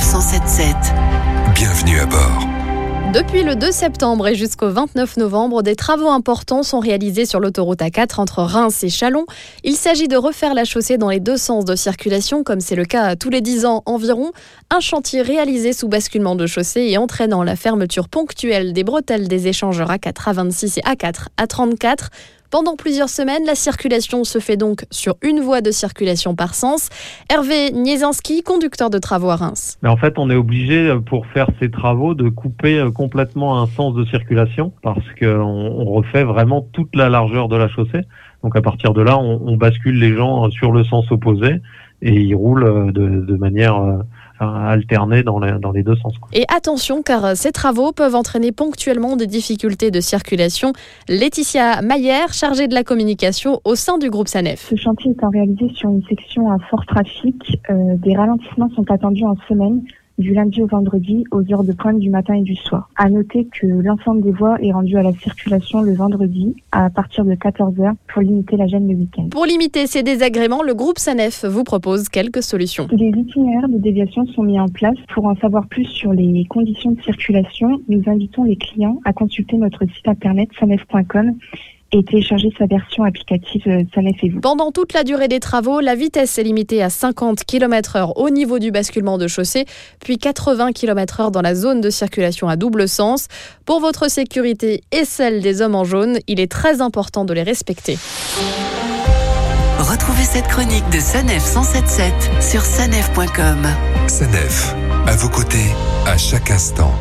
Sanef 177. Bienvenue à bord. Depuis le 2 septembre et jusqu'au 29 novembre, des travaux importants sont réalisés sur l'autoroute A4 entre Reims et Chalon. Il s'agit de refaire la chaussée dans les deux sens de circulation, comme c'est le cas tous les 10 ans environ. Un chantier réalisé sous basculement de chaussée et entraînant la fermeture ponctuelle des bretelles des échangeurs A4 à 26 et A4 à 34. Pendant plusieurs semaines, la circulation se fait donc sur une voie de circulation par sens. Hervé Niezinski, conducteur de travaux à Reims. Mais en fait, on est obligé pour faire ces travaux de couper euh, complètement un sens de circulation parce qu'on refait vraiment toute la largeur de la chaussée. Donc à partir de là, on, bascule les gens sur le sens opposé et ils roulent euh, de manière euh, alterner dans les, dans les deux sens. Et attention, car ces travaux peuvent entraîner ponctuellement des difficultés de circulation. Laetitia Mayer, chargée de la communication au sein du groupe SANEF. Ce chantier étant réalisé sur une section à fort trafic, euh, des ralentissements sont attendus en semaine du lundi au vendredi aux heures de pointe du matin et du soir. À noter que l'ensemble des voies est rendu à la circulation le vendredi à partir de 14h pour limiter la gêne le week-end. Pour limiter ces désagréments, le groupe SANEF vous propose quelques solutions. Des itinéraires de déviation sont mis en place. Pour en savoir plus sur les conditions de circulation, nous invitons les clients à consulter notre site internet sanef.com et télécharger sa version applicative euh, Sanef et vous. Pendant toute la durée des travaux, la vitesse est limitée à 50 km h au niveau du basculement de chaussée, puis 80 km h dans la zone de circulation à double sens. Pour votre sécurité et celle des hommes en jaune, il est très important de les respecter. Retrouvez cette chronique de Sanef 177 sur sanef.com. Sanef, à vos côtés, à chaque instant.